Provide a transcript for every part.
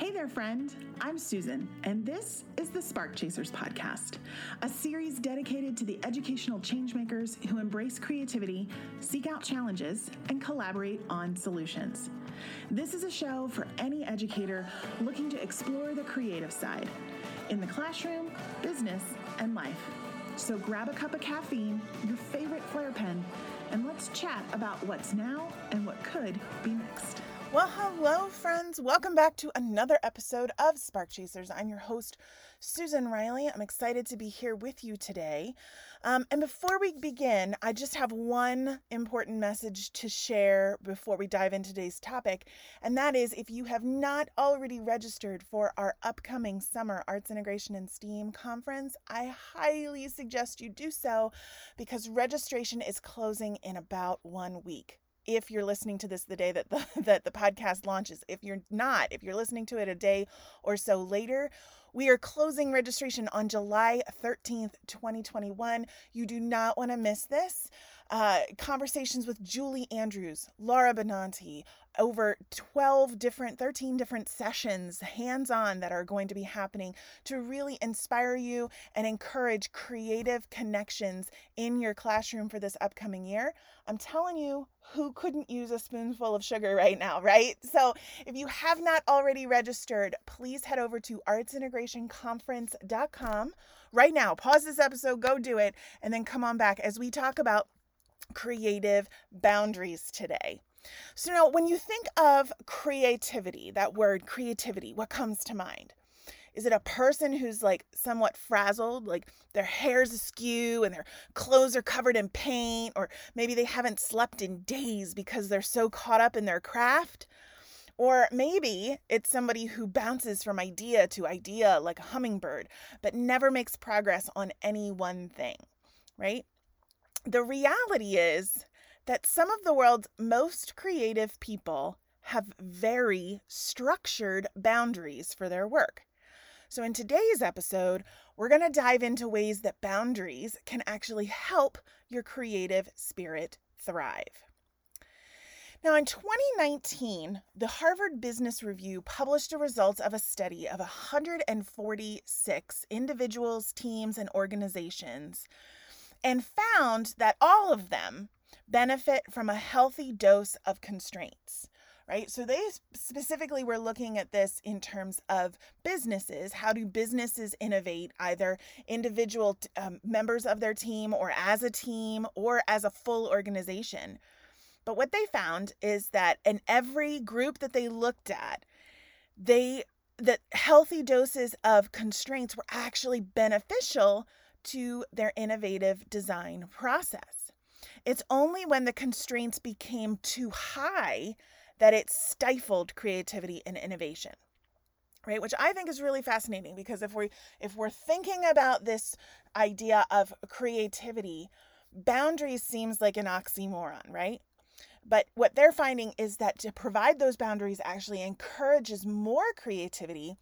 Hey there, friend. I'm Susan, and this is the Spark Chasers Podcast, a series dedicated to the educational changemakers who embrace creativity, seek out challenges, and collaborate on solutions. This is a show for any educator looking to explore the creative side in the classroom, business, and life. So grab a cup of caffeine, your favorite Flair pen, and let's chat about what's now and what could be next. Well, hello, friends. Welcome back to another episode of Spark Chasers. I'm your host, Susan Riley. I'm excited to be here with you today. Um, and before we begin, I just have one important message to share before we dive into today's topic. And that is if you have not already registered for our upcoming Summer Arts Integration and STEAM conference, I highly suggest you do so because registration is closing in about one week if you're listening to this the day that the that the podcast launches. If you're not, if you're listening to it a day or so later, we are closing registration on July 13th, 2021. You do not want to miss this. Uh, conversations with Julie Andrews, Laura Benanti, over 12 different, 13 different sessions, hands on, that are going to be happening to really inspire you and encourage creative connections in your classroom for this upcoming year. I'm telling you, who couldn't use a spoonful of sugar right now, right? So if you have not already registered, please head over to artsintegrationconference.com right now. Pause this episode, go do it, and then come on back as we talk about creative boundaries today. So, now when you think of creativity, that word creativity, what comes to mind? Is it a person who's like somewhat frazzled, like their hair's askew and their clothes are covered in paint, or maybe they haven't slept in days because they're so caught up in their craft? Or maybe it's somebody who bounces from idea to idea like a hummingbird, but never makes progress on any one thing, right? The reality is that some of the world's most creative people have very structured boundaries for their work. So, in today's episode, we're going to dive into ways that boundaries can actually help your creative spirit thrive. Now, in 2019, the Harvard Business Review published the results of a study of 146 individuals, teams, and organizations and found that all of them benefit from a healthy dose of constraints right? So they specifically were looking at this in terms of businesses. How do businesses innovate, either individual um, members of their team or as a team or as a full organization? But what they found is that in every group that they looked at, they that healthy doses of constraints were actually beneficial to their innovative design process. It's only when the constraints became too high that it stifled creativity and innovation. Right? Which I think is really fascinating because if we if we're thinking about this idea of creativity, boundaries seems like an oxymoron, right? But what they're finding is that to provide those boundaries actually encourages more creativity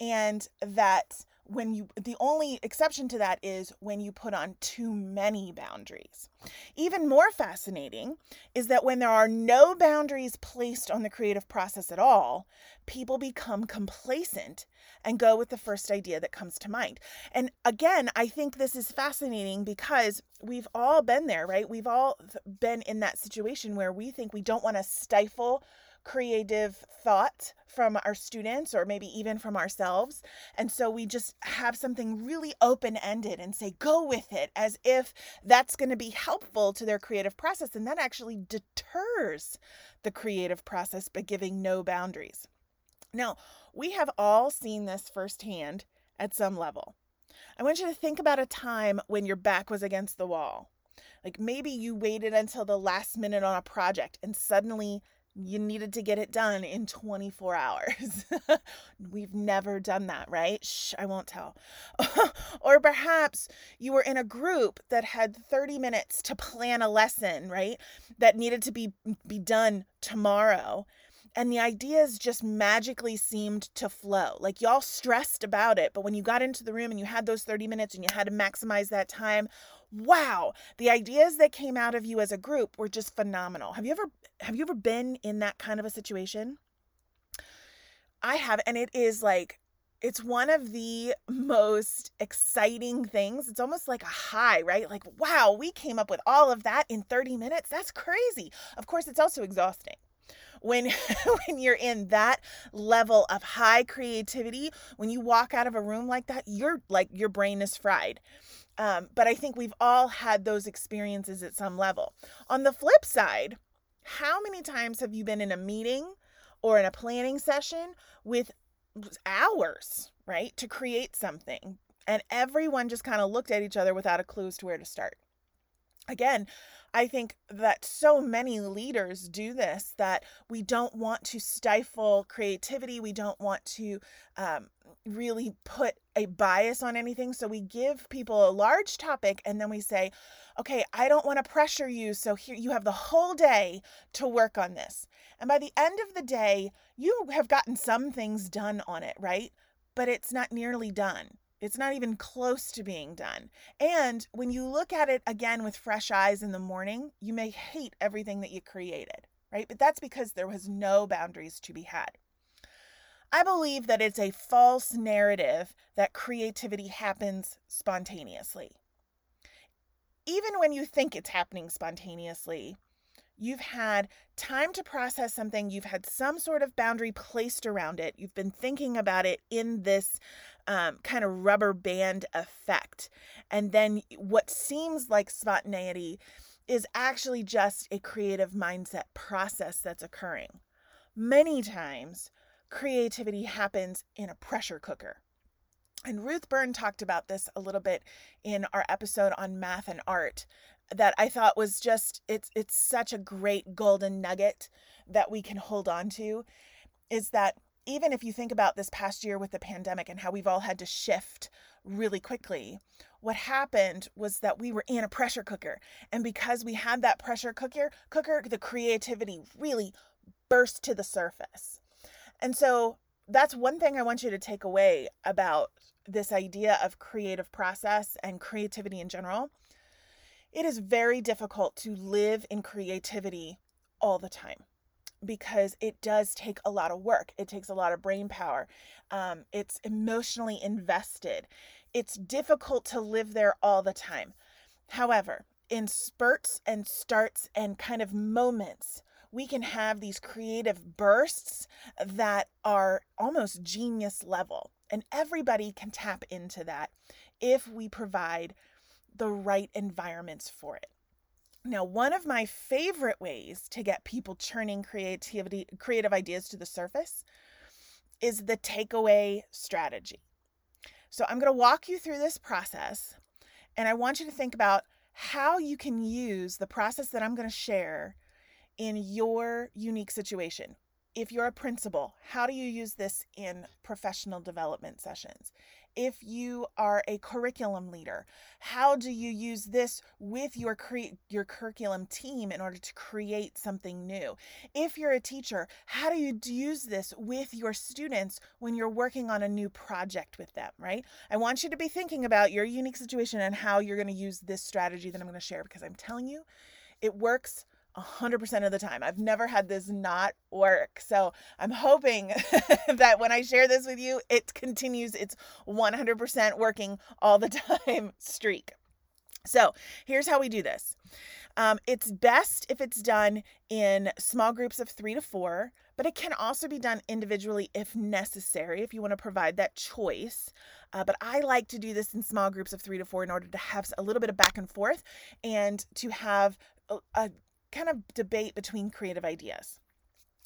and that when you the only exception to that is when you put on too many boundaries. Even more fascinating is that when there are no boundaries placed on the creative process at all, people become complacent and go with the first idea that comes to mind. And again, I think this is fascinating because we've all been there, right? We've all been in that situation where we think we don't want to stifle creative thought from our students or maybe even from ourselves. And so we just have something really open ended and say, go with it as if that's going to be helpful to their creative process. And that actually deters the creative process by giving no boundaries. Now, we have all seen this firsthand at some level. I want you to think about a time when your back was against the wall. Like maybe you waited until the last minute on a project and suddenly you needed to get it done in 24 hours. We've never done that, right? Shh, I won't tell. or perhaps you were in a group that had 30 minutes to plan a lesson, right? That needed to be be done tomorrow. And the ideas just magically seemed to flow. Like y'all stressed about it, but when you got into the room and you had those 30 minutes and you had to maximize that time, wow, the ideas that came out of you as a group were just phenomenal. Have you ever have you ever been in that kind of a situation? I have, and it is like, it's one of the most exciting things. It's almost like a high, right? Like, wow, we came up with all of that in 30 minutes. That's crazy. Of course, it's also exhausting when when you're in that level of high creativity when you walk out of a room like that you're like your brain is fried. Um, but i think we've all had those experiences at some level. On the flip side how many times have you been in a meeting or in a planning session with hours right to create something and everyone just kind of looked at each other without a clue as to where to start? Again I think that so many leaders do this that we don't want to stifle creativity. We don't want to um, really put a bias on anything. So we give people a large topic and then we say, okay, I don't want to pressure you. So here you have the whole day to work on this. And by the end of the day, you have gotten some things done on it, right? But it's not nearly done. It's not even close to being done. And when you look at it again with fresh eyes in the morning, you may hate everything that you created, right? But that's because there was no boundaries to be had. I believe that it's a false narrative that creativity happens spontaneously. Even when you think it's happening spontaneously, you've had time to process something, you've had some sort of boundary placed around it, you've been thinking about it in this um, kind of rubber band effect. And then what seems like spontaneity is actually just a creative mindset process that's occurring. Many times, creativity happens in a pressure cooker. And Ruth Byrne talked about this a little bit in our episode on math and art that I thought was just it's it's such a great golden nugget that we can hold on to is that even if you think about this past year with the pandemic and how we've all had to shift really quickly, what happened was that we were in a pressure cooker. And because we had that pressure cooker, cooker, the creativity really burst to the surface. And so that's one thing I want you to take away about this idea of creative process and creativity in general. It is very difficult to live in creativity all the time because it does take a lot of work. It takes a lot of brain power. Um, it's emotionally invested. It's difficult to live there all the time. However, in spurts and starts and kind of moments, we can have these creative bursts that are almost genius level. And everybody can tap into that if we provide the right environments for it. Now, one of my favorite ways to get people churning creativity, creative ideas to the surface is the takeaway strategy. So, I'm going to walk you through this process, and I want you to think about how you can use the process that I'm going to share in your unique situation. If you're a principal, how do you use this in professional development sessions? If you are a curriculum leader how do you use this with your cre- your curriculum team in order to create something new? If you're a teacher how do you use this with your students when you're working on a new project with them right? I want you to be thinking about your unique situation and how you're going to use this strategy that i'm going to share because i'm telling you it works 100% of the time. I've never had this not work. So I'm hoping that when I share this with you, it continues its 100% working all the time streak. So here's how we do this. Um, it's best if it's done in small groups of three to four, but it can also be done individually if necessary, if you want to provide that choice. Uh, but I like to do this in small groups of three to four in order to have a little bit of back and forth and to have a, a kind of debate between creative ideas.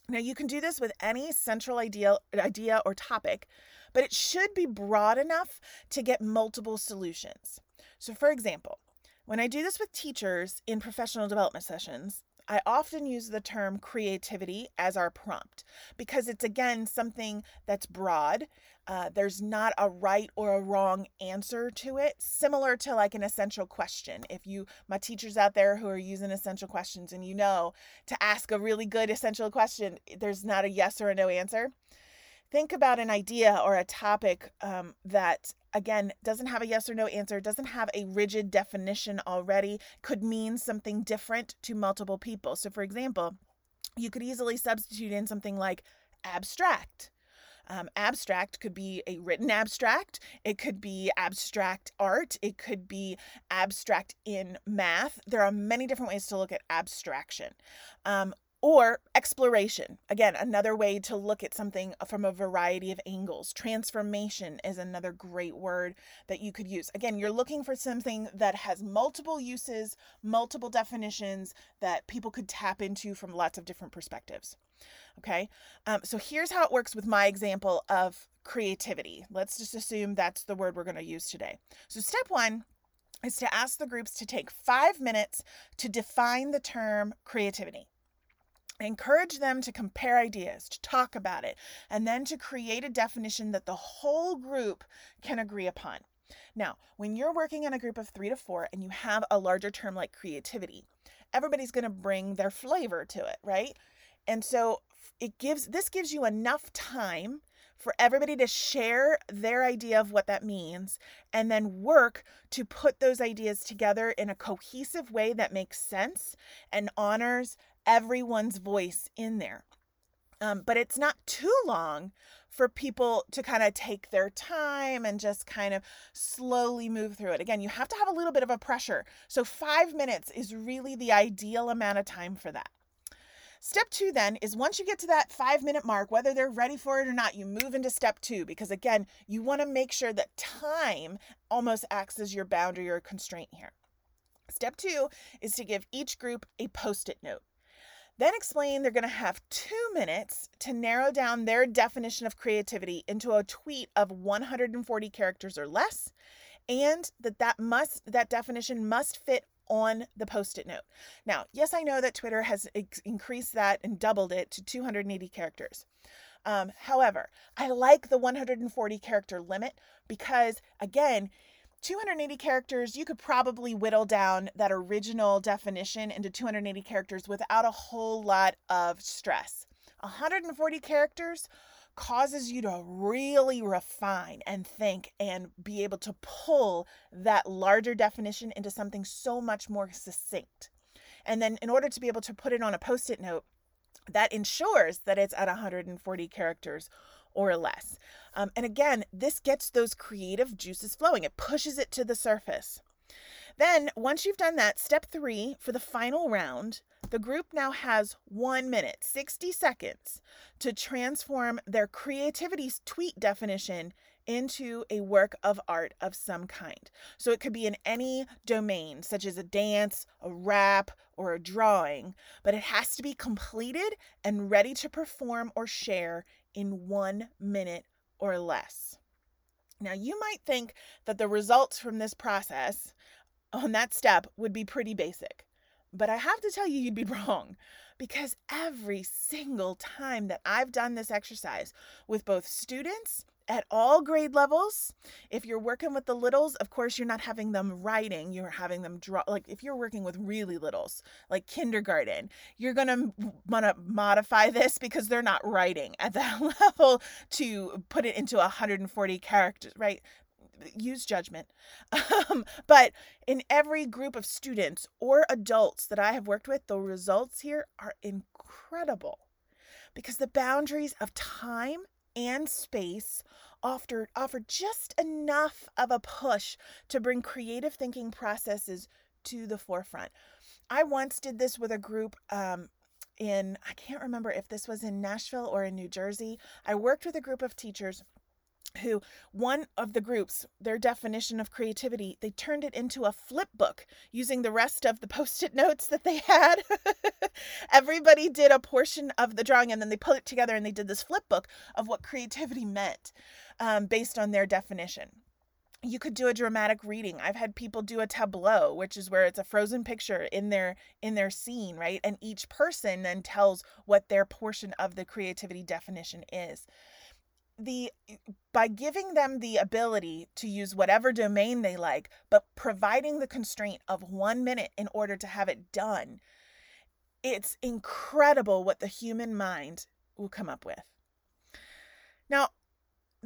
Now, you can do this with any central idea, idea or topic, but it should be broad enough to get multiple solutions. So, for example, when I do this with teachers in professional development sessions, I often use the term creativity as our prompt because it's again something that's broad. Uh, there's not a right or a wrong answer to it, similar to like an essential question. If you, my teachers out there who are using essential questions, and you know to ask a really good essential question, there's not a yes or a no answer think about an idea or a topic um, that again doesn't have a yes or no answer doesn't have a rigid definition already could mean something different to multiple people so for example you could easily substitute in something like abstract Um, abstract could be a written abstract, it could be abstract art, it could be abstract in math. There are many different ways to look at abstraction. Um, or exploration. Again, another way to look at something from a variety of angles. Transformation is another great word that you could use. Again, you're looking for something that has multiple uses, multiple definitions that people could tap into from lots of different perspectives. Okay, um, so here's how it works with my example of creativity. Let's just assume that's the word we're going to use today. So, step one is to ask the groups to take five minutes to define the term creativity encourage them to compare ideas, to talk about it, and then to create a definition that the whole group can agree upon. Now, when you're working in a group of three to four and you have a larger term like creativity, everybody's going to bring their flavor to it, right? And so it gives this gives you enough time for everybody to share their idea of what that means and then work to put those ideas together in a cohesive way that makes sense and honors everyone's voice in there. Um, but it's not too long for people to kind of take their time and just kind of slowly move through it. Again, you have to have a little bit of a pressure. So, five minutes is really the ideal amount of time for that. Step two, then, is once you get to that five minute mark, whether they're ready for it or not, you move into step two because, again, you want to make sure that time almost acts as your boundary or constraint here. Step two is to give each group a post it note. Then explain they're going to have two minutes to narrow down their definition of creativity into a tweet of 140 characters or less, and that that must that definition must fit on the post-it note. Now, yes, I know that Twitter has ex- increased that and doubled it to 280 characters. Um, however, I like the 140 character limit because, again, 280 characters, you could probably whittle down that original definition into 280 characters without a whole lot of stress. 140 characters causes you to really refine and think and be able to pull that larger definition into something so much more succinct. And then, in order to be able to put it on a post it note, that ensures that it's at 140 characters or less. Um, and again, this gets those creative juices flowing, it pushes it to the surface. Then, once you've done that, step three for the final round, the group now has one minute, 60 seconds, to transform their creativity's tweet definition into a work of art of some kind. So it could be in any domain, such as a dance, a rap, or a drawing, but it has to be completed and ready to perform or share in one minute or less. Now, you might think that the results from this process on that step would be pretty basic, but I have to tell you, you'd be wrong because every single time that I've done this exercise with both students at all grade levels. If you're working with the littles, of course, you're not having them writing, you're having them draw. Like if you're working with really littles, like kindergarten, you're going to want to modify this because they're not writing at that level to put it into 140 characters, right? Use judgment. Um, but in every group of students or adults that I have worked with, the results here are incredible because the boundaries of time and space offer, offer just enough of a push to bring creative thinking processes to the forefront. I once did this with a group um, in, I can't remember if this was in Nashville or in New Jersey. I worked with a group of teachers who one of the groups their definition of creativity they turned it into a flip book using the rest of the post-it notes that they had. Everybody did a portion of the drawing and then they put it together and they did this flip book of what creativity meant um, based on their definition. You could do a dramatic reading. I've had people do a tableau which is where it's a frozen picture in their in their scene right? And each person then tells what their portion of the creativity definition is the eh, by giving them the ability to use whatever domain they like but providing the constraint of 1 minute in order to have it done it's incredible what the human mind will come up with. Now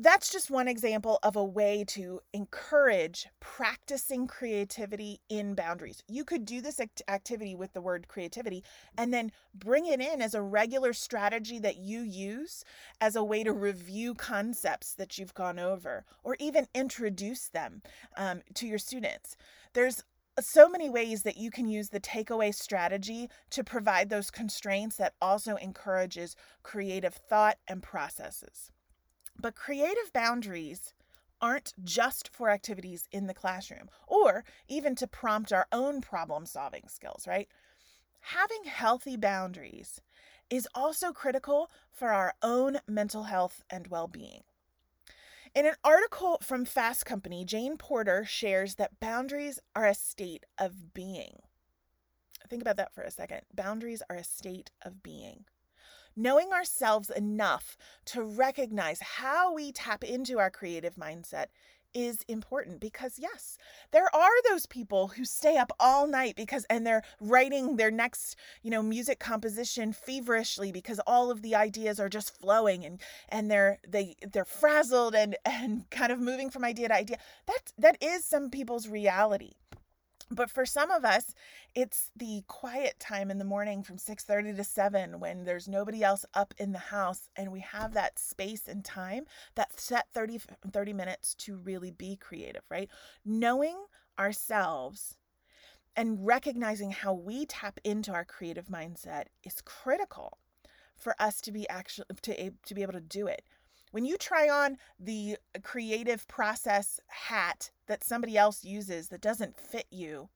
that's just one example of a way to encourage practicing creativity in boundaries. You could do this act- activity with the word creativity and then bring it in as a regular strategy that you use as a way to review concepts that you've gone over or even introduce them um, to your students. There's so many ways that you can use the takeaway strategy to provide those constraints that also encourages creative thought and processes. But creative boundaries aren't just for activities in the classroom or even to prompt our own problem solving skills, right? Having healthy boundaries is also critical for our own mental health and well being. In an article from Fast Company, Jane Porter shares that boundaries are a state of being. Think about that for a second. Boundaries are a state of being knowing ourselves enough to recognize how we tap into our creative mindset is important because yes there are those people who stay up all night because and they're writing their next you know music composition feverishly because all of the ideas are just flowing and and they're they they're frazzled and and kind of moving from idea to idea. That that is some people's reality but for some of us it's the quiet time in the morning from 6:30 to 7 when there's nobody else up in the house and we have that space and time that set 30 30 minutes to really be creative right? Knowing ourselves and recognizing how we tap into our creative mindset is critical for us to be actually to, to be able to do it when you try on the creative process hat that somebody else uses that doesn't fit you,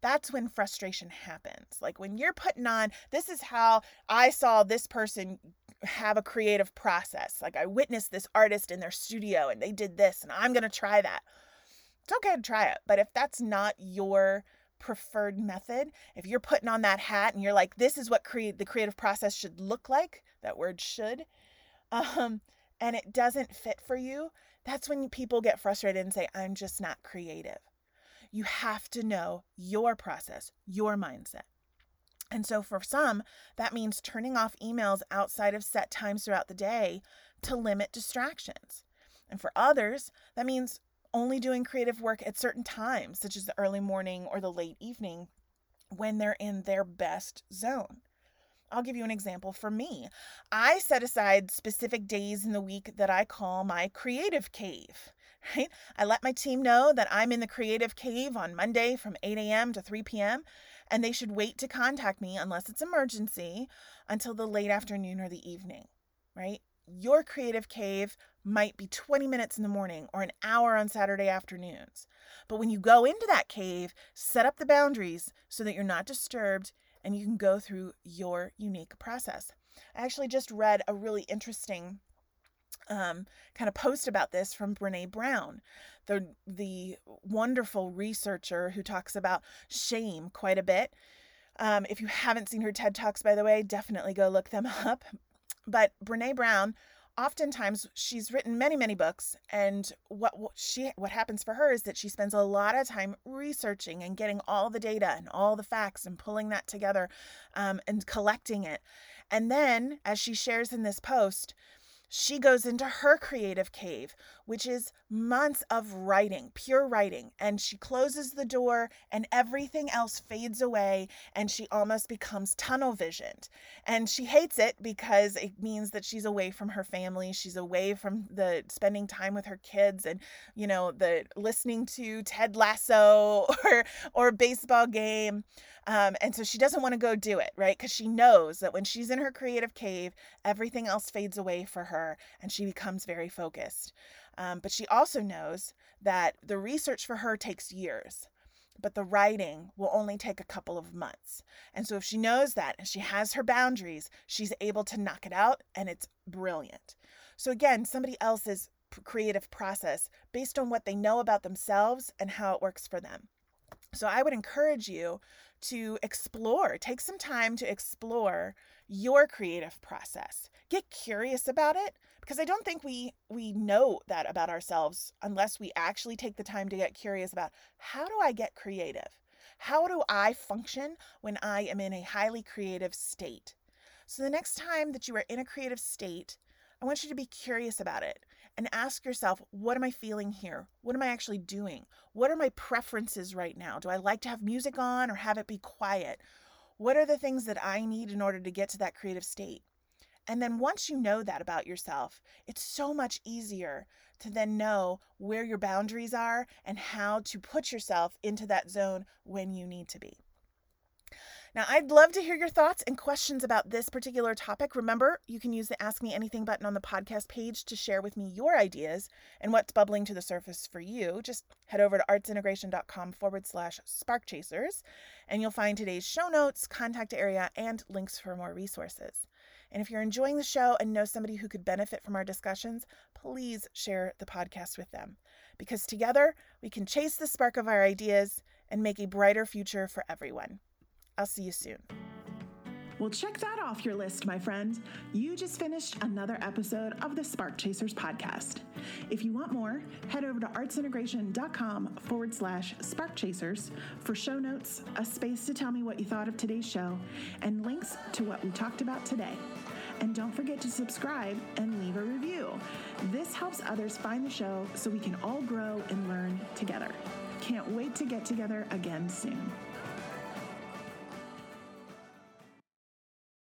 that's when frustration happens. Like when you're putting on, this is how I saw this person have a creative process. Like I witnessed this artist in their studio and they did this and I'm going to try that. It's okay to try it, but if that's not your preferred method, if you're putting on that hat and you're like this is what the creative process should look like, that word should, um and it doesn't fit for you, that's when people get frustrated and say I'm just not creative. You have to know your process, your mindset. And so for some, that means turning off emails outside of set times throughout the day to limit distractions. And for others, that means only doing creative work at certain times, such as the early morning or the late evening when they're in their best zone. I'll give you an example for me. I set aside specific days in the week that I call my creative cave right? I let my team know that I'm in the creative cave on Monday from 8 a.m. to 3 p.m. and they should wait to contact me unless it's emergency until the late afternoon or the evening, right? Your creative cave might be 20 minutes in the morning or an hour on Saturday afternoons. But when you go into that cave, set up the boundaries so that you're not disturbed and you can go through your unique process. I actually just read a really interesting um, kind of post about this from Brene Brown, the the wonderful researcher who talks about shame quite a bit. Um, if you haven't seen her TED Talks, by the way, definitely go look them up. But Brene Brown, oftentimes she's written many many books, and what, she what happens for her is that she spends a lot of time researching and getting all the data and all the facts and pulling that together um, and collecting it. And then, as she shares in this post, she goes into her creative cave, which is months of writing, pure writing. And she closes the door, and everything else fades away, and she almost becomes tunnel visioned. And she hates it because it means that she's away from her family. She's away from the spending time with her kids and, you know, the listening to Ted Lasso or, or baseball game. Um, and so she doesn't want to go do it, right? Because she knows that when she's in her creative cave, everything else fades away for her and she becomes very focused. Um, but she also knows that the research for her takes years but the writing will only take a couple of months. And so if she knows that and she has her boundaries, she's able to knock it out and it's brilliant. So again, somebody else's creative process based on what they know about themselves and how it works for them. So I would encourage you to explore, take some time to explore your creative process. Get curious about it because I don't think we we know that about ourselves unless we actually take the time to get curious about how do I get creative? How do I function when I am in a highly creative state? So the next time that you are in a creative state, I want you to be curious about it and ask yourself, what am I feeling here? What am I actually doing? What are my preferences right now? Do I like to have music on or have it be quiet? What are the things that I need in order to get to that creative state? And then once you know that about yourself, it's so much easier to then know where your boundaries are and how to put yourself into that zone when you need to be. Now, I'd love to hear your thoughts and questions about this particular topic. Remember, you can use the Ask Me Anything button on the podcast page to share with me your ideas and what's bubbling to the surface for you. Just head over to artsintegration.com forward slash spark chasers, and you'll find today's show notes, contact area, and links for more resources. And if you're enjoying the show and know somebody who could benefit from our discussions, please share the podcast with them. Because together we can chase the spark of our ideas and make a brighter future for everyone. I'll see you soon. Well, check that off your list, my friend. You just finished another episode of the Spark Chasers podcast. If you want more, head over to artsintegration.com forward slash spark chasers for show notes, a space to tell me what you thought of today's show, and links to what we talked about today. And don't forget to subscribe and leave a review. This helps others find the show so we can all grow and learn together. Can't wait to get together again soon.